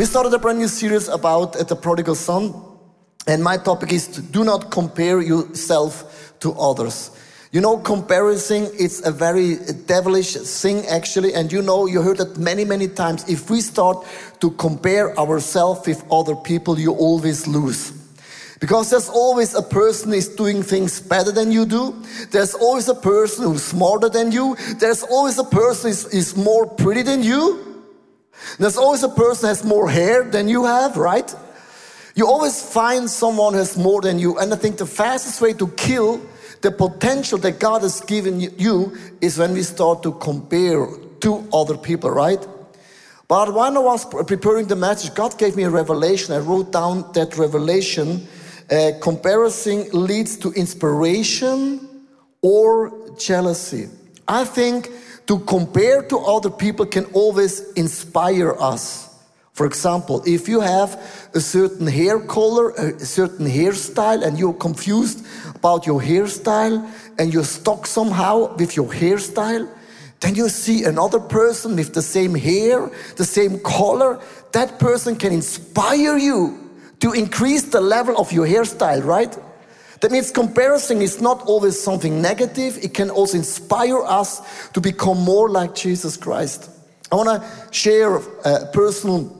We started a brand new series about uh, the prodigal son, and my topic is to do not compare yourself to others. You know, comparison it's a very devilish thing actually, and you know, you heard that many, many times. If we start to compare ourselves with other people, you always lose. Because there's always a person who's doing things better than you do. There's always a person who's smarter than you. There's always a person who's is more pretty than you. There's always a person has more hair than you have, right? You always find someone who has more than you. And I think the fastest way to kill the potential that God has given you is when we start to compare to other people, right? But when I was preparing the message, God gave me a revelation. I wrote down that revelation. Uh, comparison leads to inspiration or jealousy. I think to compare to other people can always inspire us. For example, if you have a certain hair color, a certain hairstyle, and you're confused about your hairstyle and you're stuck somehow with your hairstyle, then you see another person with the same hair, the same color. That person can inspire you to increase the level of your hairstyle, right? That means comparison is not always something negative, it can also inspire us to become more like Jesus Christ. I want to share a personal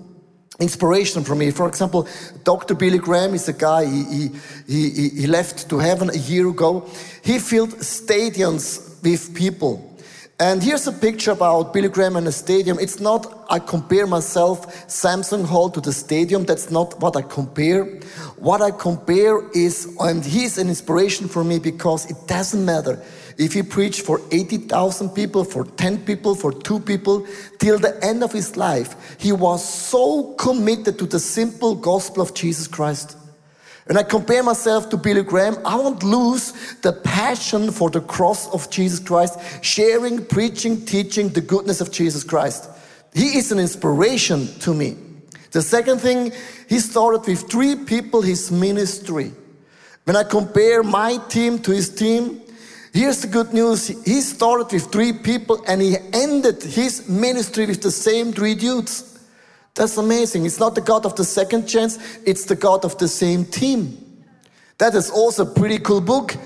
inspiration for me. For example, Dr. Billy Graham is a guy, he, he, he, he left to heaven a year ago. He filled stadiums with people. And here's a picture about Billy Graham and a stadium. It's not, I compare myself, Samsung Hall to the stadium. That's not what I compare. What I compare is, and he's an inspiration for me because it doesn't matter if he preached for 80,000 people, for 10 people, for two people, till the end of his life, he was so committed to the simple gospel of Jesus Christ. When I compare myself to Billy Graham, I won't lose the passion for the cross of Jesus Christ, sharing, preaching, teaching the goodness of Jesus Christ. He is an inspiration to me. The second thing, he started with three people his ministry. When I compare my team to his team, Here's the good news. He started with three people and he ended his ministry with the same three dudes. That's amazing. It's not the God of the second chance, it's the God of the same team. That is also a pretty cool book.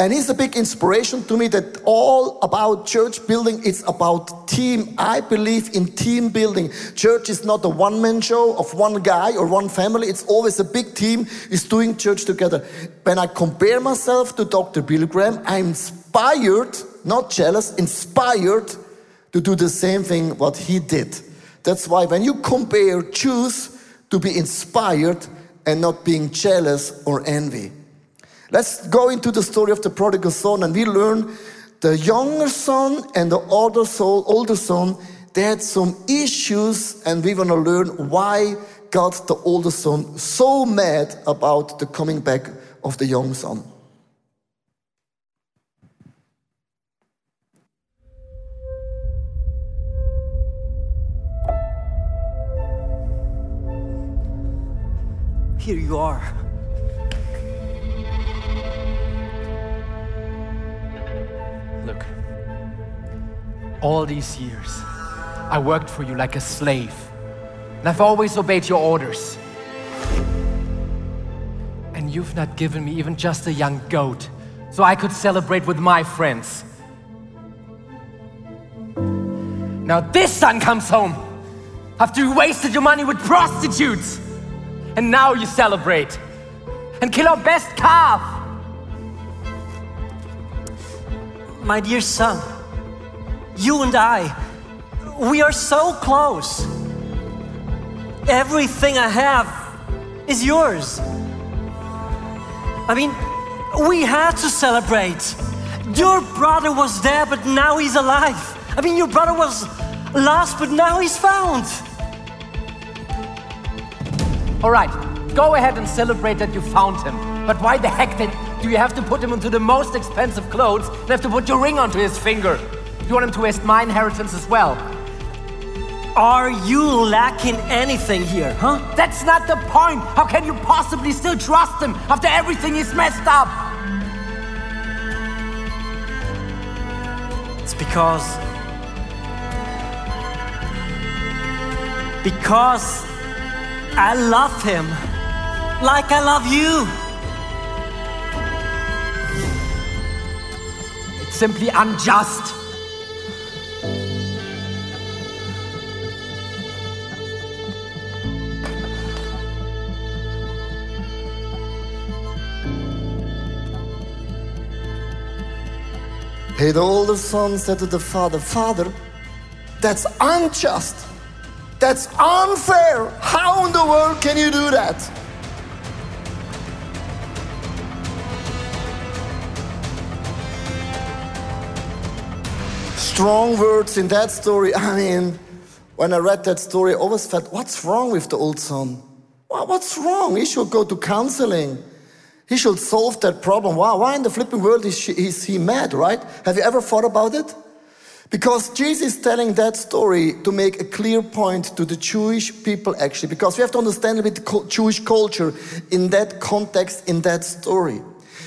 And it's a big inspiration to me that all about church building, it's about team. I believe in team building. Church is not a one man show of one guy or one family. It's always a big team is doing church together. When I compare myself to Dr. Bill Graham, I'm inspired, not jealous, inspired to do the same thing what he did. That's why when you compare, choose to be inspired and not being jealous or envy. Let's go into the story of the prodigal son and we learn the younger son and the older son, older son, they had some issues and we want to learn why got the older son so mad about the coming back of the young son. Here you are. Look, all these years, I worked for you like a slave, and I've always obeyed your orders. And you've not given me even just a young goat so I could celebrate with my friends. Now this son comes home after you wasted your money with prostitutes, and now you celebrate and kill our best calf. My dear son, you and I, we are so close. Everything I have is yours. I mean, we had to celebrate. Your brother was there, but now he's alive. I mean, your brother was lost, but now he's found. All right, go ahead and celebrate that you found him. But why the heck did do you have to put him into the most expensive clothes and have to put your ring onto his finger? You want him to waste my inheritance as well? Are you lacking anything here, huh? That's not the point. How can you possibly still trust him after everything he's messed up? It's because. Because I love him like I love you. It's simply unjust. Hey, the older son said to the father, Father, that's unjust. That's unfair. How in the world can you do that? Strong words in that story. I mean, when I read that story, I always felt, what's wrong with the old son? What's wrong? He should go to counseling. He should solve that problem. Why, why in the flipping world is he mad, right? Have you ever thought about it? Because Jesus is telling that story to make a clear point to the Jewish people, actually, because we have to understand a bit Jewish culture in that context, in that story.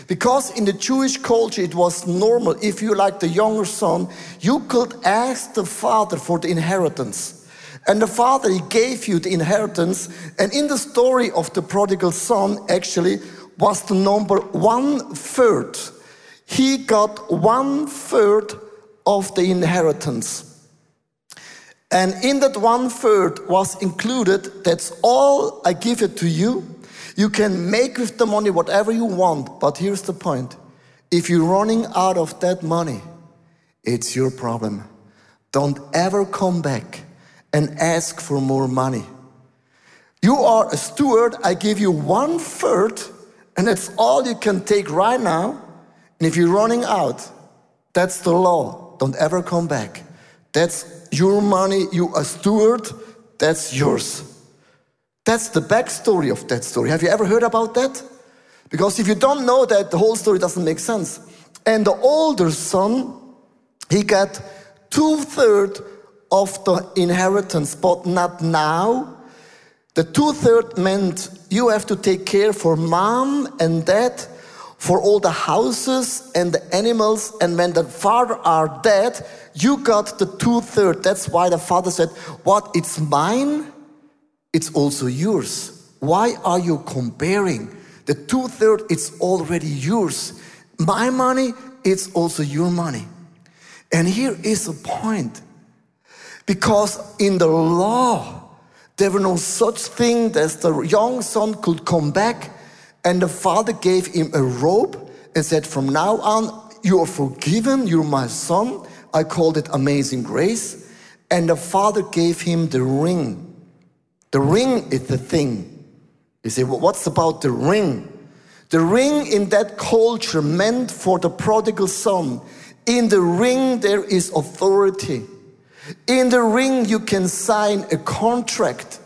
Because in the Jewish culture, it was normal, if you like the younger son, you could ask the father for the inheritance. And the father, he gave you the inheritance. And in the story of the prodigal son, actually, was the number one third. He got one third of the inheritance. And in that one third was included, that's all I give it to you. You can make with the money whatever you want, but here's the point. If you're running out of that money, it's your problem. Don't ever come back and ask for more money. You are a steward, I give you one third, and that's all you can take right now. And if you're running out, that's the law. Don't ever come back. That's your money. You a steward. That's yours. That's the backstory of that story. Have you ever heard about that? Because if you don't know that, the whole story doesn't make sense. And the older son, he got two thirds of the inheritance, but not now. The two thirds meant you have to take care for mom and dad for all the houses and the animals. And when the father are dead, you got the two third. That's why the father said, What? It's mine, it's also yours. Why are you comparing? The two third, it's already yours. My money, it's also your money. And here is a point. Because in the law, there were no such thing as the young son could come back and the father gave him a robe and said, From now on, you are forgiven, you're my son. I called it amazing grace. And the father gave him the ring. The ring is the thing. You say, well, what's about the ring? The ring in that culture meant for the prodigal son. In the ring, there is authority. In the ring, you can sign a contract.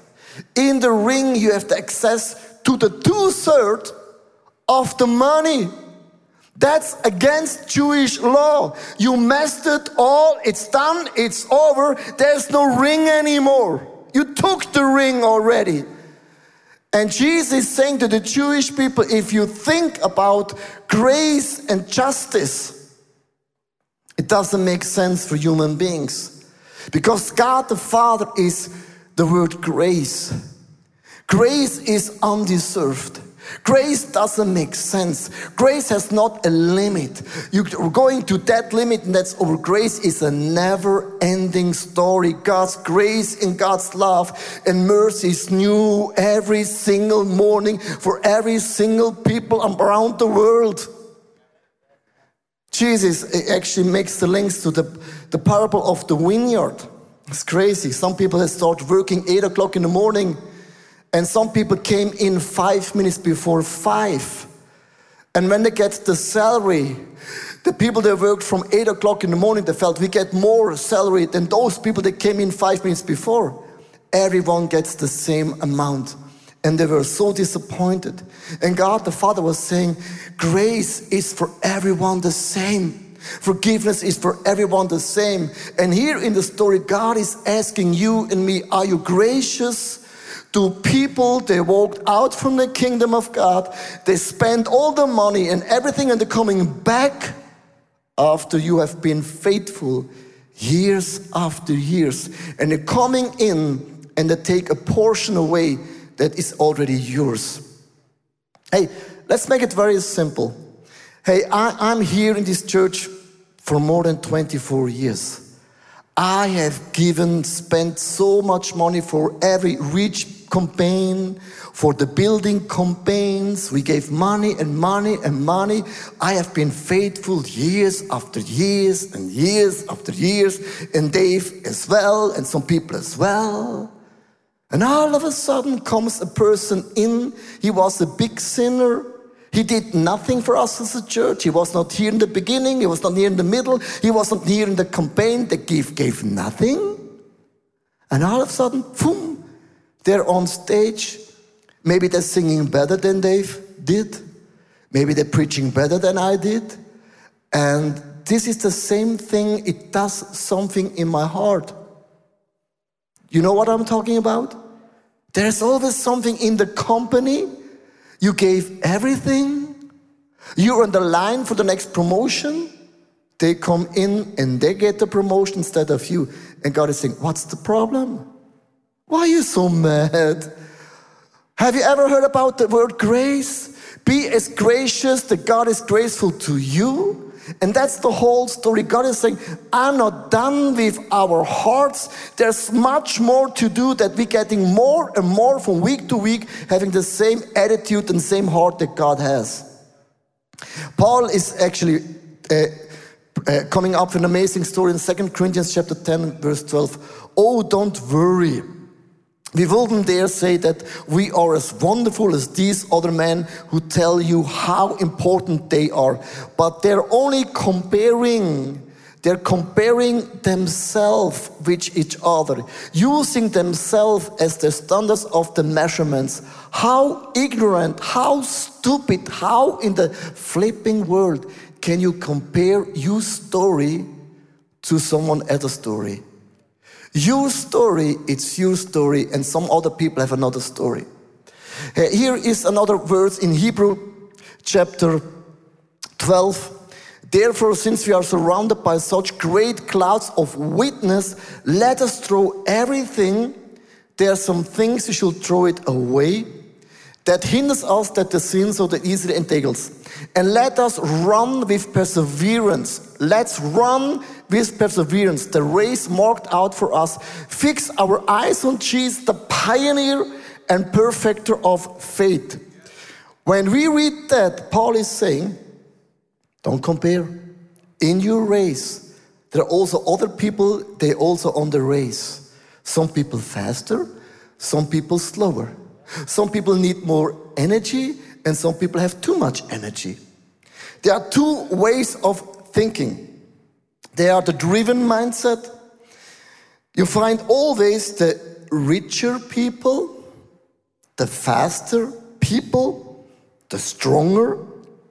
In the ring, you have the access to the two thirds of the money. That's against Jewish law. You messed it all, it's done, it's over, there's no ring anymore. You took the ring already. And Jesus is saying to the Jewish people if you think about grace and justice, it doesn't make sense for human beings. Because God the Father is the word grace. Grace is undeserved. Grace doesn't make sense. Grace has not a limit. You're going to that limit, and that's over. Grace is a never ending story. God's grace and God's love and mercy is new every single morning for every single people around the world. Jesus eh, actually makes the links to the, the parable of the vineyard. It's crazy. Some people have started working eight o'clock in the morning and some people came in five minutes before five. And when they get the salary, the people that worked from eight o'clock in the morning, they felt we get more salary than those people that came in five minutes before. Everyone gets the same amount. And they were so disappointed. And God the Father was saying, Grace is for everyone the same. Forgiveness is for everyone the same. And here in the story, God is asking you and me, Are you gracious? To people. They walked out from the kingdom of God. They spent all the money and everything, and they're coming back after you have been faithful years after years. And they're coming in and they take a portion away that is already yours. Hey, let's make it very simple. Hey, I, am here in this church for more than 24 years. I have given, spent so much money for every reach campaign, for the building campaigns. We gave money and money and money. I have been faithful years after years and years after years, and Dave as well, and some people as well. And all of a sudden comes a person in. He was a big sinner. He did nothing for us as a church. He was not here in the beginning. He was not here in the middle. He wasn't here in the campaign. The gift gave nothing. And all of a sudden, boom, they're on stage. Maybe they're singing better than Dave did. Maybe they're preaching better than I did. And this is the same thing. It does something in my heart. You know what I'm talking about? There's always something in the company. You gave everything. You're on the line for the next promotion. They come in and they get the promotion instead of you. And God is saying, What's the problem? Why are you so mad? Have you ever heard about the word grace? Be as gracious that God is graceful to you. And that's the whole story. God is saying, I'm not done with our hearts. There's much more to do that we're getting more and more from week to week, having the same attitude and same heart that God has. Paul is actually uh, uh, coming up with an amazing story in 2 Corinthians chapter 10, verse 12. Oh, don't worry. We wouldn't dare say that we are as wonderful as these other men who tell you how important they are, but they're only comparing. They're comparing themselves with each other, using themselves as the standards of the measurements. How ignorant, how stupid, how in the flipping world can you compare your story to someone else's story? Your story, it's your story, and some other people have another story. Here is another verse in Hebrew chapter 12. Therefore, since we are surrounded by such great clouds of witness, let us throw everything. There are some things we should throw it away that hinders us that the sin so that easily entangles. And let us run with perseverance. Let's run with perseverance the race marked out for us. Fix our eyes on Jesus, the pioneer and perfecter of faith. When we read that, Paul is saying, don't compare. In your race, there are also other people, they also on the race. Some people faster, some people slower. Some people need more energy, and some people have too much energy. There are two ways of thinking. They are the driven mindset. You find always the richer people, the faster people, the stronger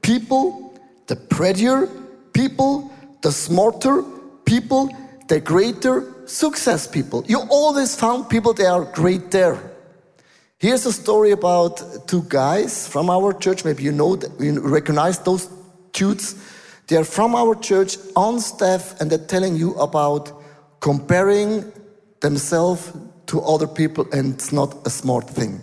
people, the prettier people, the smarter people, the greater success people. You always found people that are great there. Here's a story about two guys from our church. Maybe you know you recognize those dudes. They're from our church on staff and they're telling you about comparing themselves to other people, and it's not a smart thing.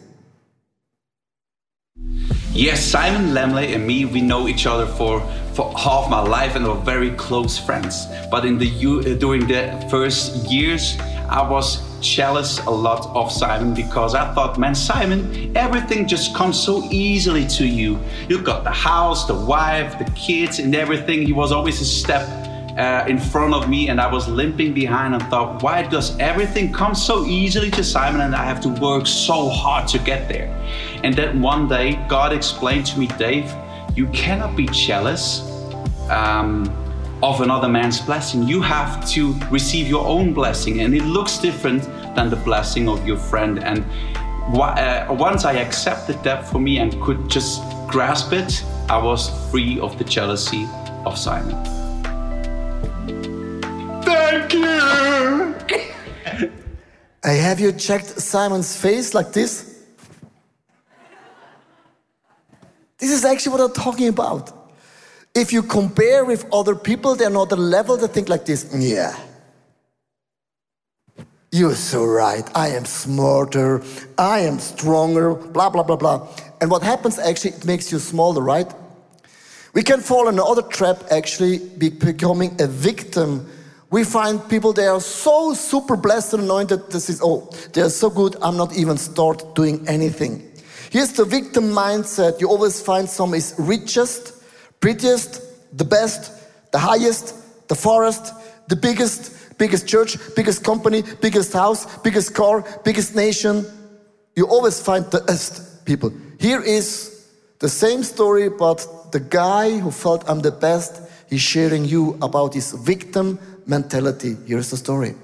Yes, Simon Lemley and me, we know each other for, for half my life and we're very close friends. But in the uh, during the first years, I was jealous a lot of Simon because I thought, man, Simon, everything just comes so easily to you. You got the house, the wife, the kids, and everything. He was always a step uh, in front of me, and I was limping behind and thought, why does everything come so easily to Simon and I have to work so hard to get there? And then one day, God explained to me, Dave, you cannot be jealous. Um, of another man's blessing. You have to receive your own blessing, and it looks different than the blessing of your friend. And uh, once I accepted that for me and could just grasp it, I was free of the jealousy of Simon. Thank you. I have you checked Simon's face like this? This is actually what I'm talking about. If you compare with other people, they're not the level, they think like this, yeah. You're so right. I am smarter. I am stronger. Blah, blah, blah, blah. And what happens actually, it makes you smaller, right? We can fall in another trap actually, be becoming a victim. We find people, they are so super blessed and anointed. This is, oh, they're so good, I'm not even start doing anything. Here's the victim mindset. You always find some is richest, prettiest, the best, the highest, the forest, the biggest, biggest church, biggest company, biggest house, biggest car, biggest nation. You always find the best people. Here is the same story, but the guy who felt I'm the best, he's sharing you about his victim mentality. Here's the story.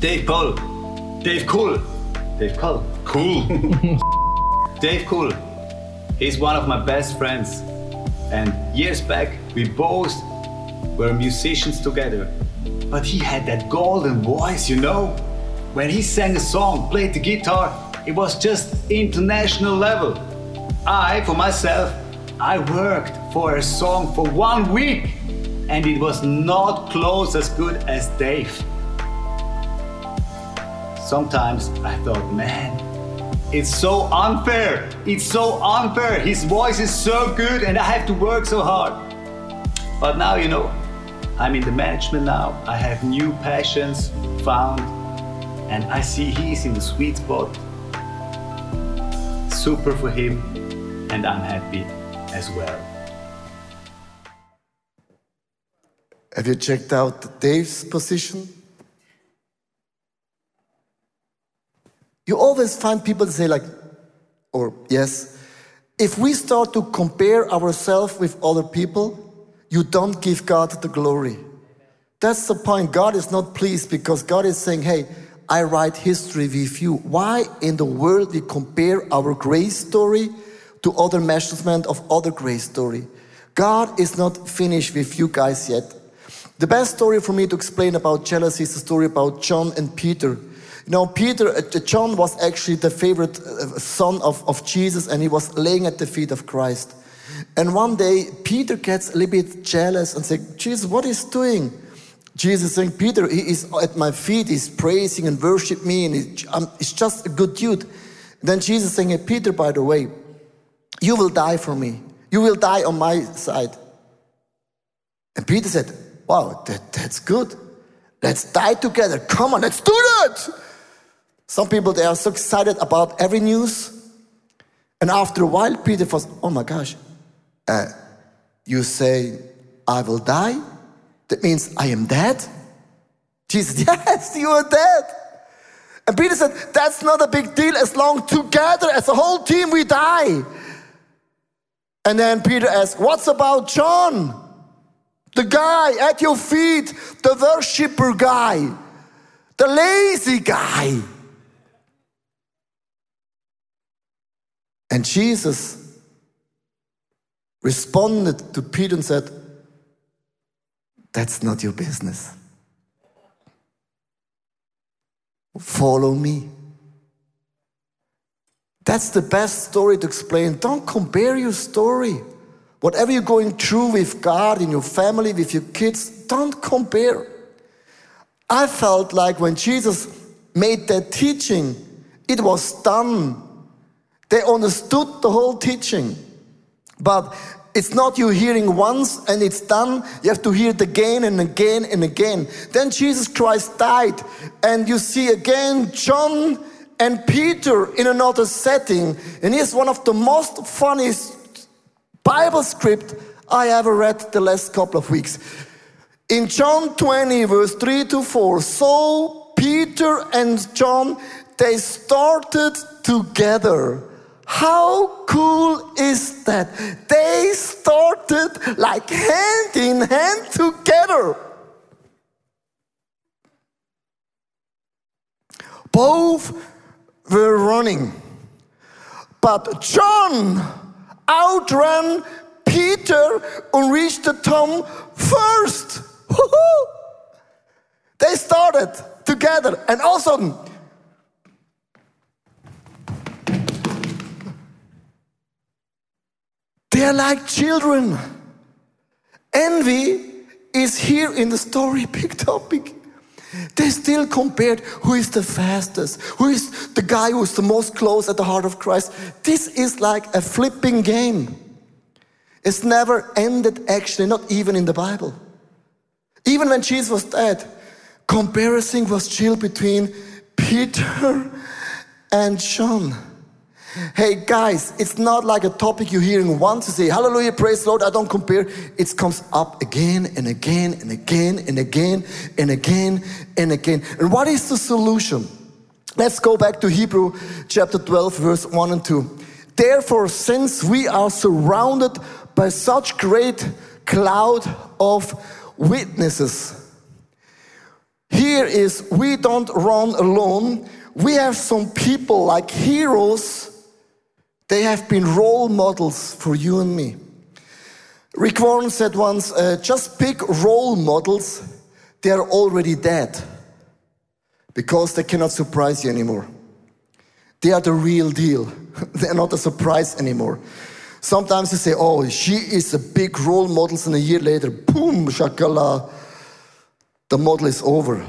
Dave Cole. Dave Cool. Dave Cole. Cool. Dave Cool. He's one of my best friends. And years back, we both were musicians together. But he had that golden voice, you know? When he sang a song, played the guitar, it was just international level. I, for myself, I worked for a song for one week and it was not close as good as Dave. Sometimes I thought, man, it's so unfair. It's so unfair. His voice is so good and I have to work so hard. But now, you know, I'm in the management now. I have new passions found, and I see he's in the sweet spot. Super for him, and I'm happy as well. Have you checked out Dave's position? You always find people say, like, or yes, if we start to compare ourselves with other people, you don't give God the glory. That's the point. God is not pleased because God is saying, hey, I write history with you. Why in the world do we compare our grace story to other measurement of other grace story? God is not finished with you guys yet. The best story for me to explain about jealousy is the story about John and Peter. You know, Peter, uh, John was actually the favorite uh, son of, of Jesus and he was laying at the feet of Christ. And one day, Peter gets a little bit jealous and says, Jesus, what is doing? Jesus saying, Peter, he is at my feet, he's praising and worship me, and he's just a good dude. Then Jesus saying, hey, Peter, by the way, you will die for me. You will die on my side. And Peter said, Wow, that, that's good. Let's die together. Come on, let's do that. Some people, they are so excited about every news. And after a while, Peter was, Oh my gosh, uh, you say, I will die? That means I am dead? Jesus, yes, you are dead. And Peter said, That's not a big deal as long together as a whole team we die. And then Peter asked, What's about John? The guy at your feet, the worshiper guy, the lazy guy. And Jesus responded to Peter and said, That's not your business. Follow me. That's the best story to explain. Don't compare your story. Whatever you're going through with God, in your family, with your kids, don't compare. I felt like when Jesus made that teaching, it was done. They understood the whole teaching. But it's not you hearing once and it's done. You have to hear it again and again and again. Then Jesus Christ died, and you see again John and Peter in another setting. And here's one of the most funniest Bible script I ever read the last couple of weeks. In John 20, verse 3 to 4, so Peter and John, they started together how cool is that? They started like hand in hand together. Both were running, but John outran Peter and reached the tomb first. They started together, and all of a sudden, They are like children. Envy is here in the story, big topic. They still compared who is the fastest, who is the guy who's the most close at the heart of Christ. This is like a flipping game. It's never ended, actually, not even in the Bible. Even when Jesus was dead, comparison was still between Peter and John. Hey guys, it's not like a topic you're hearing once to say, Hallelujah, praise Lord, I don't compare. It comes up again and again and again and again and again and again. And what is the solution? Let's go back to Hebrew chapter 12, verse 1 and 2. Therefore, since we are surrounded by such great cloud of witnesses, here is we don't run alone. We have some people like heroes they have been role models for you and me. Rick Warren said once uh, just pick role models, they are already dead because they cannot surprise you anymore. They are the real deal, they're not a surprise anymore. Sometimes you say, oh, she is a big role model, and a year later, boom, shakala, the model is over.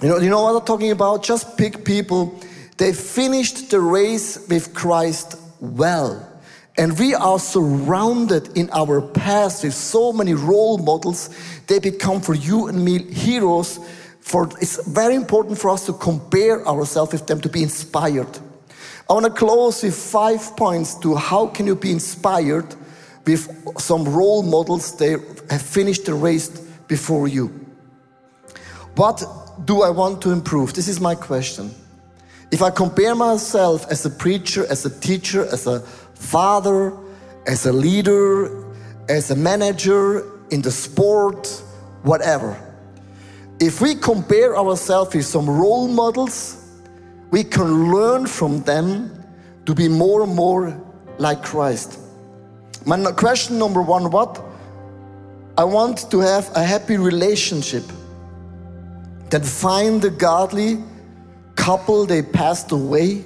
You know, you know what I'm talking about? Just pick people they finished the race with Christ well. And we are surrounded in our past with so many role models. They become for you and me heroes. For it's very important for us to compare ourselves with them to be inspired. I want to close with five points to how can you be inspired with some role models they have finished the race before you. What do I want to improve? This is my question. If I compare myself as a preacher, as a teacher, as a father, as a leader, as a manager in the sport, whatever, if we compare ourselves with some role models, we can learn from them to be more and more like Christ. My question number one what? I want to have a happy relationship that find the godly couple, they passed away.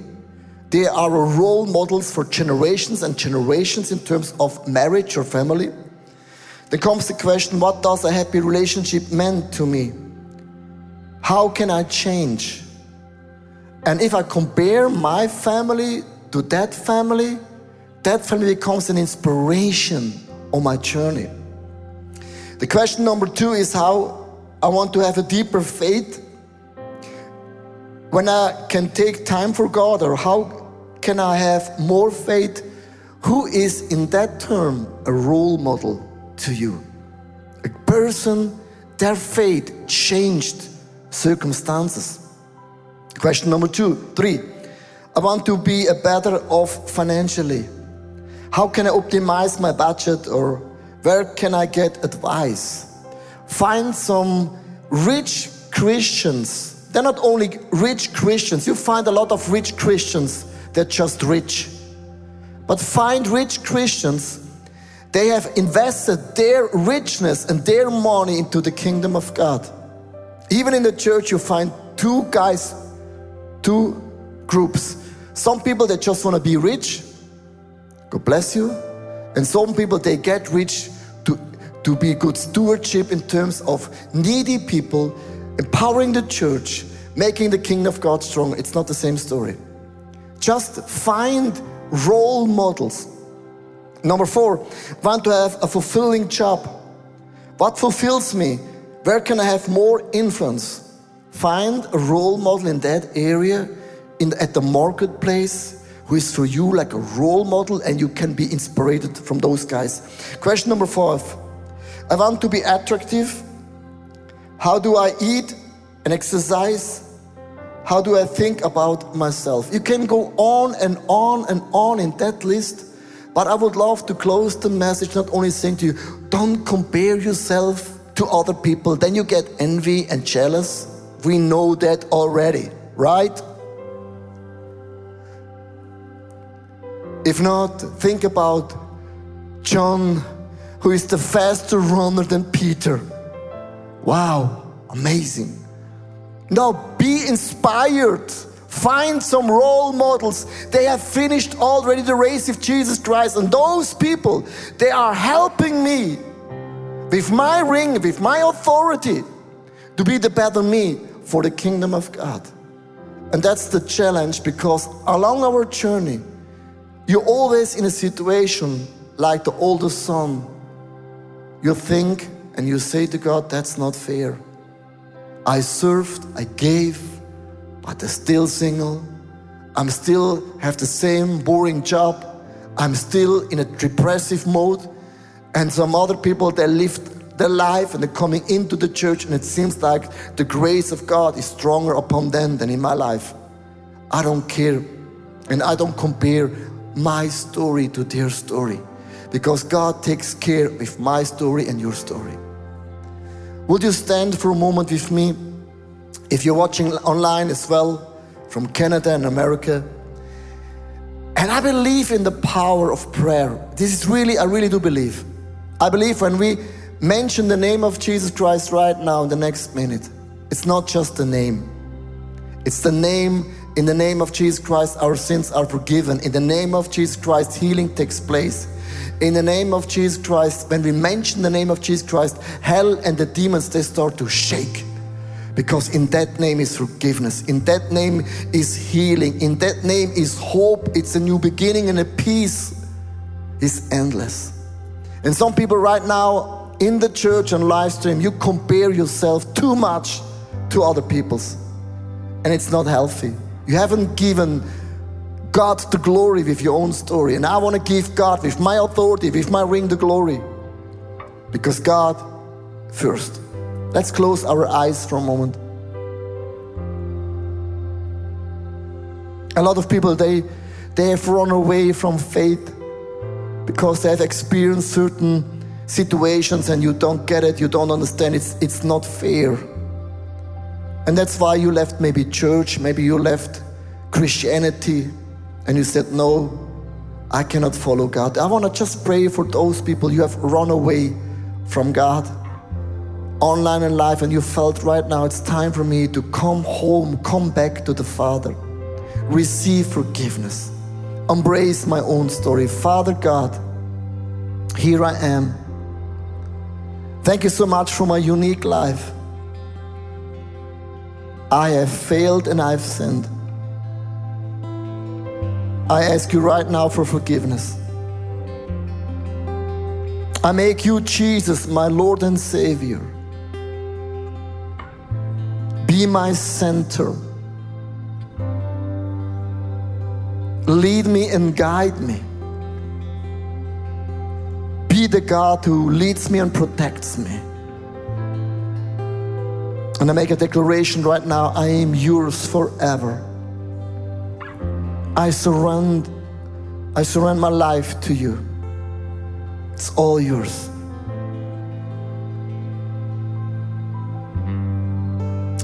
They are role models for generations and generations in terms of marriage or family. Then comes the question what does a happy relationship mean to me? How can I change? And if I compare my family to that family, that family becomes an inspiration on my journey. The question number two is how I want to have a deeper faith when I can take time for God, or how can I have more faith? Who is in that term a role model to you? A person, their faith changed circumstances. Question number two, three. I want to be a better off financially. How can I optimize my budget or where can I get advice? Find some rich Christians they're not only rich Christians. You find a lot of rich Christians, they're just rich. But find rich Christians, they have invested their richness and their money into the kingdom of God. Even in the church, you find two guys, two groups. Some people that just want to be rich, God bless you. And some people they get rich to, to be good stewardship in terms of needy people empowering the church, making the kingdom of God strong. It's not the same story. Just find role models. Number four, want to have a fulfilling job. What fulfills me? Where can I have more influence? Find a role model in that area in, at the marketplace who is for you like a role model and you can be inspired from those guys. Question number five I want to be attractive how do I eat and exercise? How do I think about myself? You can go on and on and on in that list, but I would love to close the message not only saying to you, don't compare yourself to other people, then you get envy and jealous. We know that already, right? If not, think about John, who is the faster runner than Peter. Wow, amazing. Now be inspired. Find some role models. They have finished already the race of Jesus Christ. And those people, they are helping me with my ring, with my authority to be the better me for the kingdom of God. And that's the challenge because along our journey, you're always in a situation like the older son. You think and you say to God, That's not fair. I served, I gave, but I'm still single. I'm still have the same boring job. I'm still in a depressive mode. And some other people, they lived their life and they're coming into the church, and it seems like the grace of God is stronger upon them than in my life. I don't care. And I don't compare my story to their story because God takes care of my story and your story. Would you stand for a moment with me? If you're watching online as well from Canada and America. And I believe in the power of prayer. This is really, I really do believe. I believe when we mention the name of Jesus Christ right now in the next minute, it's not just a name, it's the name. In the name of Jesus Christ, our sins are forgiven. In the name of Jesus Christ, healing takes place. In the name of Jesus Christ, when we mention the name of Jesus Christ, hell and the demons they start to shake. Because in that name is forgiveness. In that name is healing. In that name is hope. It's a new beginning and a peace is endless. And some people right now in the church and live stream, you compare yourself too much to other people's. And it's not healthy. You haven't given God the glory with your own story. And I want to give God, with my authority, with my ring, the glory. Because God first. Let's close our eyes for a moment. A lot of people, they, they have run away from faith because they have experienced certain situations and you don't get it, you don't understand, it's, it's not fair. And that's why you left maybe church, maybe you left Christianity, and you said, No, I cannot follow God. I want to just pray for those people you have run away from God, online and life, and you felt right now it's time for me to come home, come back to the Father, receive forgiveness, embrace my own story. Father God, here I am. Thank you so much for my unique life. I have failed and I've sinned. I ask you right now for forgiveness. I make you, Jesus, my Lord and Savior. Be my center. Lead me and guide me. Be the God who leads me and protects me. And I make a declaration right now I am yours forever. I surrender, I surrender my life to you. It's all yours.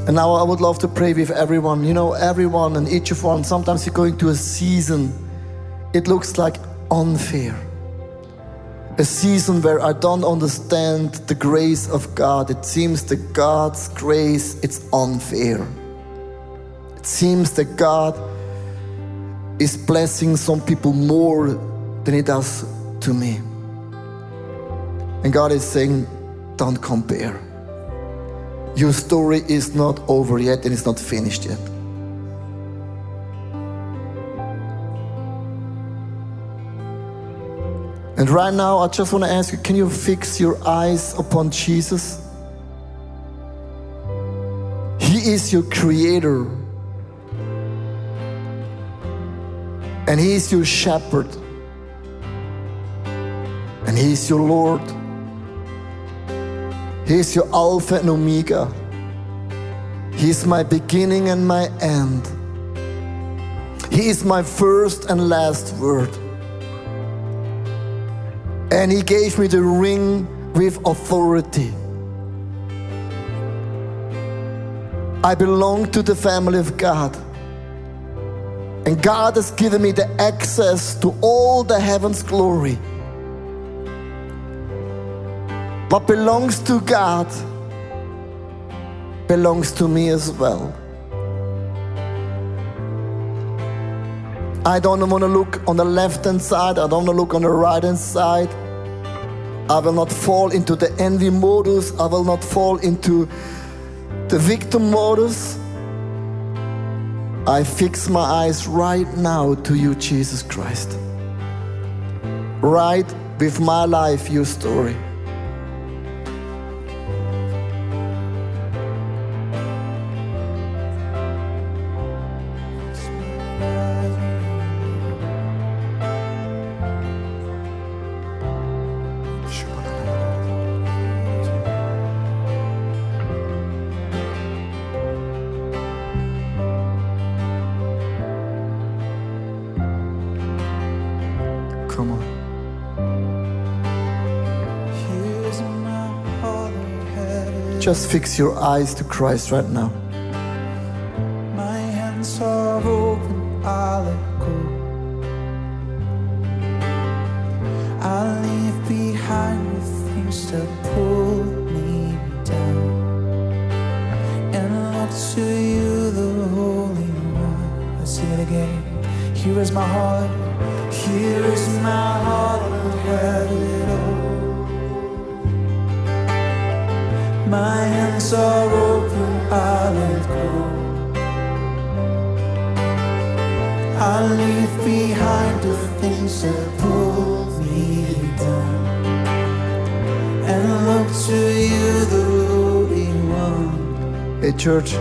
And now I would love to pray with everyone. You know, everyone and each of one, sometimes you're going a season, it looks like unfair. A season where I don't understand the grace of God. It seems that God's grace it's unfair. It seems that God is blessing some people more than it does to me. And God is saying, don't compare. Your story is not over yet and it's not finished yet. And right now, I just want to ask you can you fix your eyes upon Jesus? He is your creator, and He is your shepherd, and He is your Lord. He is your Alpha and Omega. He is my beginning and my end. He is my first and last word. And He gave me the ring with authority. I belong to the family of God. And God has given me the access to all the heaven's glory. What belongs to God belongs to me as well. I don't want to look on the left hand side, I don't want to look on the right hand side. I will not fall into the envy modus, I will not fall into the victim modus. I fix my eyes right now to you, Jesus Christ. Write with my life your story. Just fix your eyes to Christ right now. My hands are open, I let go. I leave behind the things that pull me down. And look to you, the Holy One. It again. Here is my heart, here is my heart, I'll have it all. My hands are open, I let go. I leave behind the things that pull me down and look to you, the Holy One. Hey, church,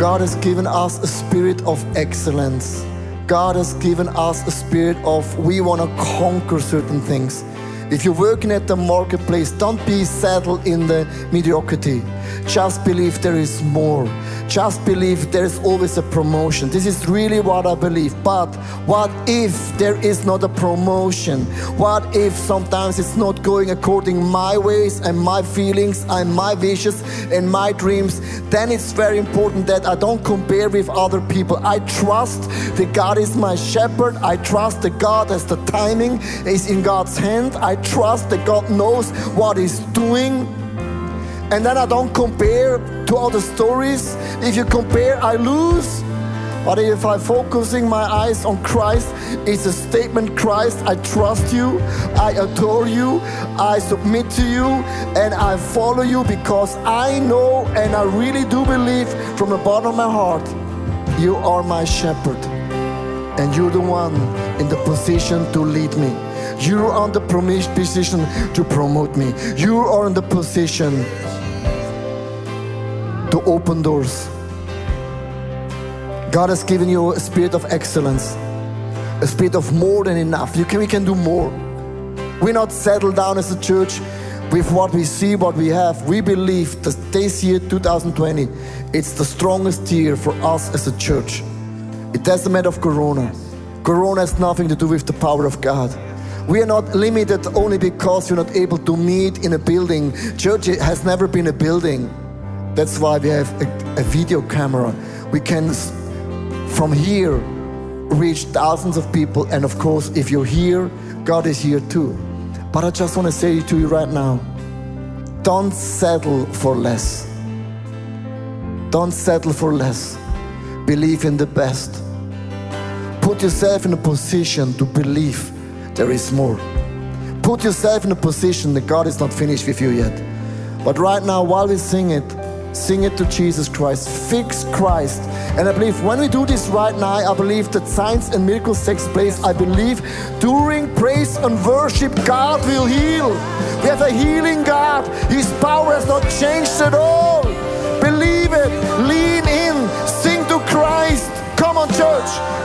God has given us a spirit of excellence. God has given us a spirit of we want to conquer certain things. If you're working at the marketplace, don't be settled in the mediocrity. Just believe there is more. Just believe there is always a promotion. This is really what I believe. But what if there is not a promotion? What if sometimes it's not going according my ways and my feelings and my wishes and my dreams? Then it's very important that I don't compare with other people. I trust that God is my shepherd. I trust that God has the timing is in God's hand. I trust that God knows what He's doing. And then I don't compare to other stories. If you compare, I lose. But if I'm focusing my eyes on Christ, it's a statement Christ, I trust you, I adore you, I submit to you, and I follow you because I know and I really do believe from the bottom of my heart, you are my shepherd. And you're the one in the position to lead me. You're on the position to promote me. You are in the position to open doors. God has given you a spirit of excellence, a spirit of more than enough. You can, we can do more. We're not settled down as a church with what we see, what we have. We believe that this year, 2020, it's the strongest year for us as a church. It doesn't matter of Corona. Corona has nothing to do with the power of God. We are not limited only because you're not able to meet in a building. Church has never been a building. That's why we have a, a video camera. We can, from here, reach thousands of people. And of course, if you're here, God is here too. But I just want to say to you right now don't settle for less. Don't settle for less. Believe in the best. Put yourself in a position to believe there is more. Put yourself in a position that God is not finished with you yet. But right now, while we sing it, Sing it to Jesus Christ. Fix Christ. And I believe when we do this right now, I believe that signs and miracles takes place. I believe during praise and worship, God will heal. We have a healing God. His power has not changed at all. Believe it. Lean in. Sing to Christ. Come on, church.